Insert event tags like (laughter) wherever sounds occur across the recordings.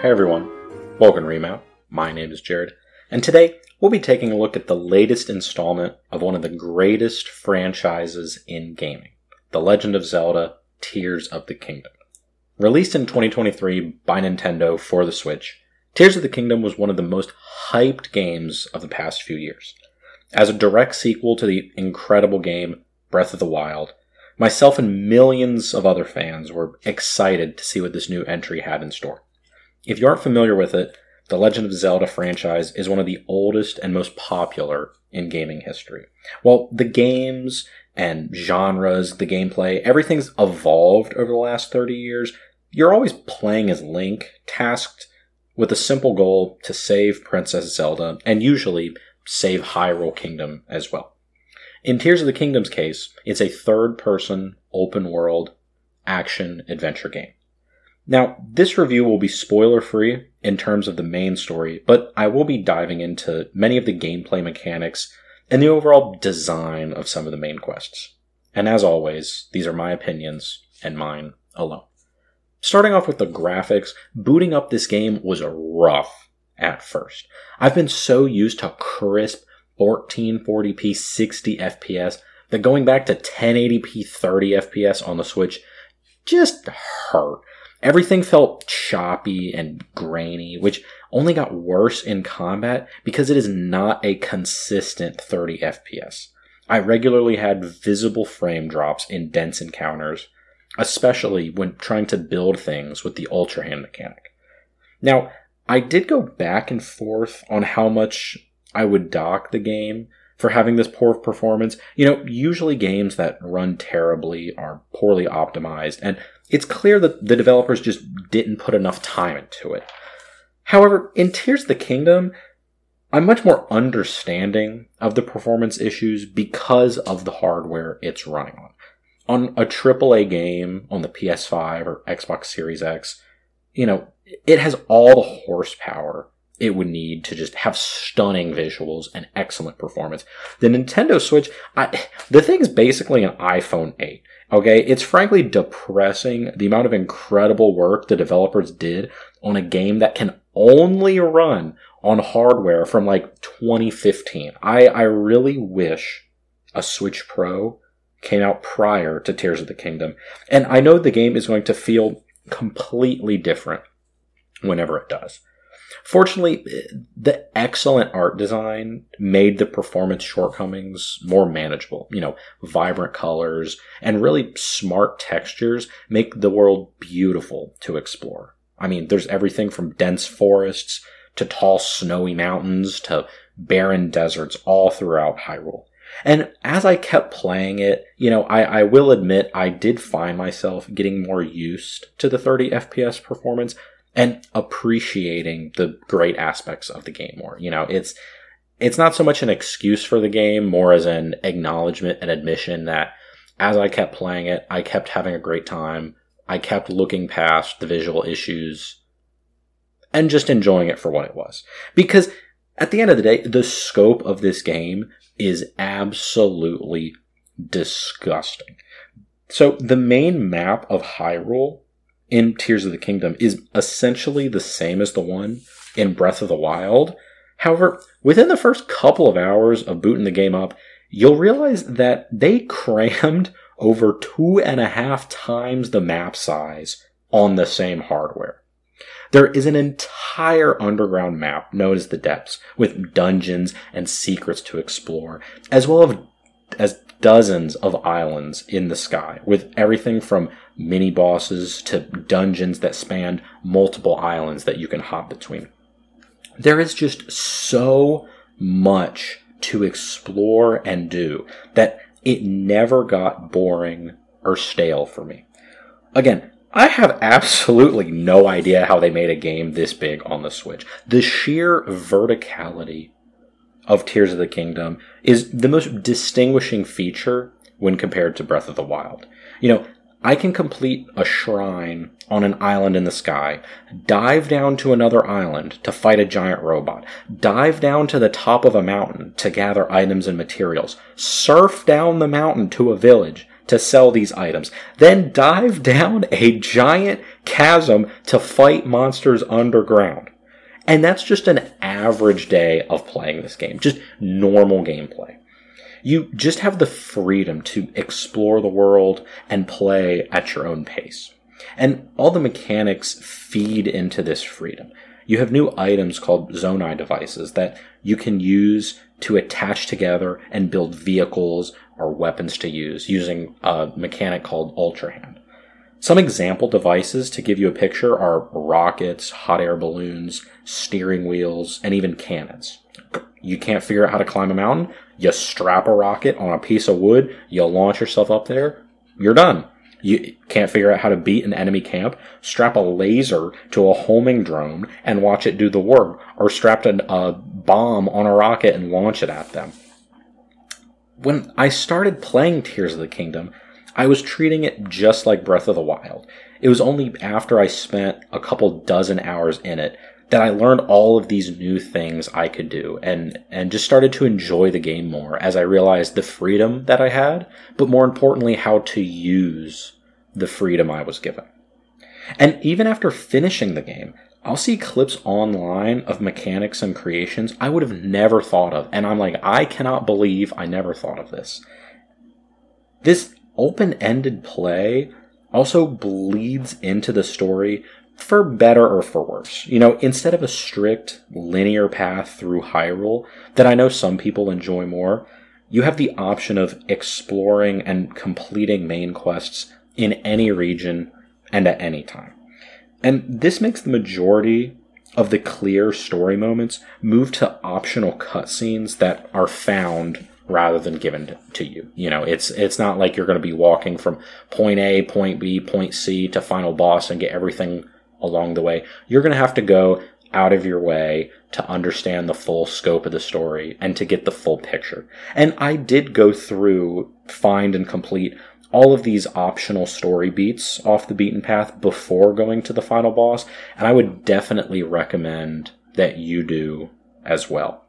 Hey everyone, welcome to Remount. My name is Jared, and today we'll be taking a look at the latest installment of one of the greatest franchises in gaming The Legend of Zelda Tears of the Kingdom. Released in 2023 by Nintendo for the Switch, Tears of the Kingdom was one of the most hyped games of the past few years. As a direct sequel to the incredible game Breath of the Wild, myself and millions of other fans were excited to see what this new entry had in store. If you aren't familiar with it, the Legend of Zelda franchise is one of the oldest and most popular in gaming history. While the games and genres, the gameplay, everything's evolved over the last 30 years, you're always playing as Link, tasked with a simple goal to save Princess Zelda, and usually save Hyrule Kingdom as well. In Tears of the Kingdom's case, it's a third person, open world, action adventure game. Now, this review will be spoiler free in terms of the main story, but I will be diving into many of the gameplay mechanics and the overall design of some of the main quests. And as always, these are my opinions and mine alone. Starting off with the graphics, booting up this game was rough at first. I've been so used to crisp 1440p 60 FPS that going back to 1080p 30 FPS on the Switch just hurt. Everything felt choppy and grainy, which only got worse in combat because it is not a consistent 30 FPS. I regularly had visible frame drops in dense encounters, especially when trying to build things with the Ultra Hand mechanic. Now, I did go back and forth on how much I would dock the game for having this poor performance. You know, usually games that run terribly are poorly optimized, and it's clear that the developers just didn't put enough time into it. However, in Tears of the Kingdom, I'm much more understanding of the performance issues because of the hardware it's running on. On a AAA game on the PS5 or Xbox Series X, you know, it has all the horsepower it would need to just have stunning visuals and excellent performance. The Nintendo Switch, I, the is basically an iPhone 8. Okay, it's frankly depressing the amount of incredible work the developers did on a game that can only run on hardware from like 2015. I, I really wish a Switch Pro came out prior to Tears of the Kingdom. And I know the game is going to feel completely different whenever it does. Fortunately, the excellent art design made the performance shortcomings more manageable. You know, vibrant colors and really smart textures make the world beautiful to explore. I mean, there's everything from dense forests to tall snowy mountains to barren deserts all throughout Hyrule. And as I kept playing it, you know, I, I will admit I did find myself getting more used to the 30 FPS performance, and appreciating the great aspects of the game more. You know, it's it's not so much an excuse for the game, more as an acknowledgement and admission that as I kept playing it, I kept having a great time. I kept looking past the visual issues and just enjoying it for what it was. Because at the end of the day, the scope of this game is absolutely disgusting. So the main map of Hyrule in Tears of the Kingdom is essentially the same as the one in Breath of the Wild. However, within the first couple of hours of booting the game up, you'll realize that they (laughs) crammed over two and a half times the map size on the same hardware. There is an entire underground map known as the Depths, with dungeons and secrets to explore, as well as dozens of islands in the sky, with everything from mini bosses to dungeons that span multiple islands that you can hop between. There is just so much to explore and do that it never got boring or stale for me. Again, I have absolutely no idea how they made a game this big on the Switch. The sheer verticality of Tears of the Kingdom is the most distinguishing feature when compared to Breath of the Wild. You know, I can complete a shrine on an island in the sky, dive down to another island to fight a giant robot, dive down to the top of a mountain to gather items and materials, surf down the mountain to a village to sell these items, then dive (laughs) down a giant chasm to fight monsters underground. And that's just an average day of playing this game, just normal gameplay. You just have the freedom to explore the world and play at your own pace. And all the mechanics feed into this freedom. You have new items called Zonai devices that you can use to attach together and build vehicles or weapons to use using a mechanic called Ultra Hand. Some example devices to give you a picture are rockets, hot air balloons, steering wheels, and even cannons. You can't figure out how to climb a mountain? You strap a rocket on a piece of wood, you launch yourself up there, you're done. You can't figure out how to beat an enemy camp? Strap a laser to a homing drone and watch it do the work, or strap a bomb on a rocket and launch it at them. When I started playing Tears of the Kingdom, I was treating it just like Breath of the Wild. It was only after I spent a couple dozen hours in it that I learned all of these new things I could do and, and just started to enjoy the game more as I realized the freedom that I had, but more importantly, how to use the freedom I was given. And even after finishing the game, I'll see clips online of mechanics and creations I would have never thought of. And I'm like, I cannot believe I never thought of this. This open ended play also bleeds into the story for better or for worse. You know, instead of a strict linear path through Hyrule that I know some people enjoy more, you have the option of exploring and completing main quests in any region and at any time. And this makes the majority of the clear story moments move to optional cutscenes that are found rather than given to you. You know, it's it's not like you're going to be walking from point A, point B, point C to final boss and get everything along the way. You're going to have to go out of your way to understand the full scope of the story and to get the full picture. And I did go through, find and complete all of these optional story beats off the beaten path before going to the final boss, and I would definitely recommend that you do as well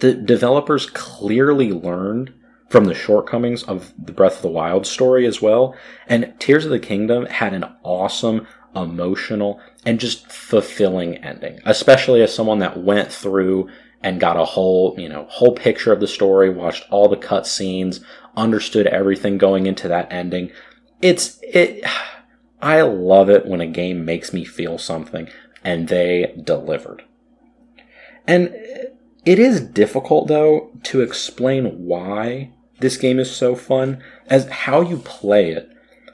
the developers clearly learned from the shortcomings of the Breath of the Wild story as well. And Tears of the Kingdom had an awesome, emotional, and just fulfilling ending, especially as someone that went through and got a whole, you know, whole picture of the story, watched all the cut scenes, understood everything going into that ending. It's, it, I love it when a game makes me feel something and they delivered. And it is difficult, though, to explain why this game is so fun, as how you play it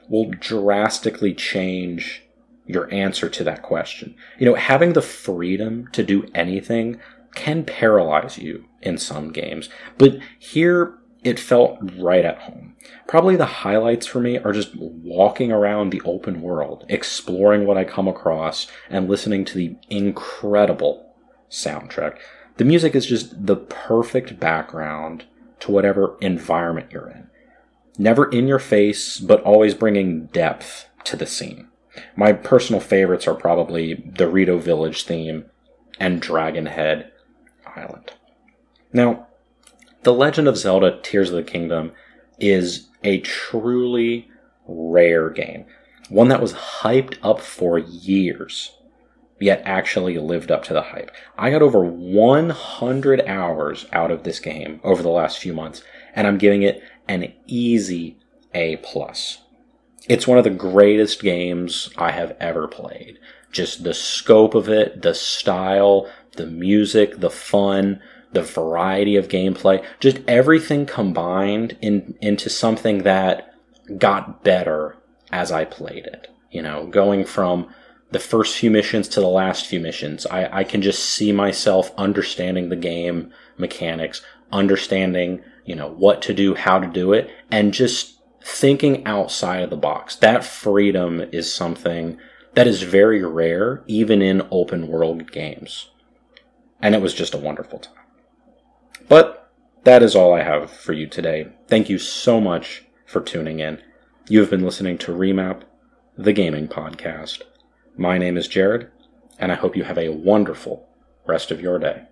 will drastically change your answer to that question. You know, having the freedom to do anything can paralyze you in some games, but here it felt right at home. Probably the highlights for me are just walking around the open world, exploring what I come across, and listening to the incredible soundtrack. The music is just the perfect background to whatever environment you're in. Never in your face, but always bringing depth to the scene. My personal favorites are probably the Rito Village theme and Dragonhead Island. Now, The Legend of Zelda Tears of the Kingdom is a truly rare game, one that was hyped up for years yet actually lived up to the hype. I got over 100 hours out of this game over the last few months, and I'm giving it an easy A plus. It's one of the greatest games I have ever played. Just the scope of it, the style, the music, the fun, the variety of gameplay, just everything combined in, into something that got better as I played it. You know, going from the first few missions to the last few missions. I, I can just see myself understanding the game mechanics, understanding, you know, what to do, how to do it, and just thinking outside of the box. That freedom is something that is very rare, even in open world games. And it was just a wonderful time. But that is all I have for you today. Thank you so much for tuning in. You have been listening to Remap, the gaming podcast. My name is Jared, and I hope you have a wonderful rest of your day.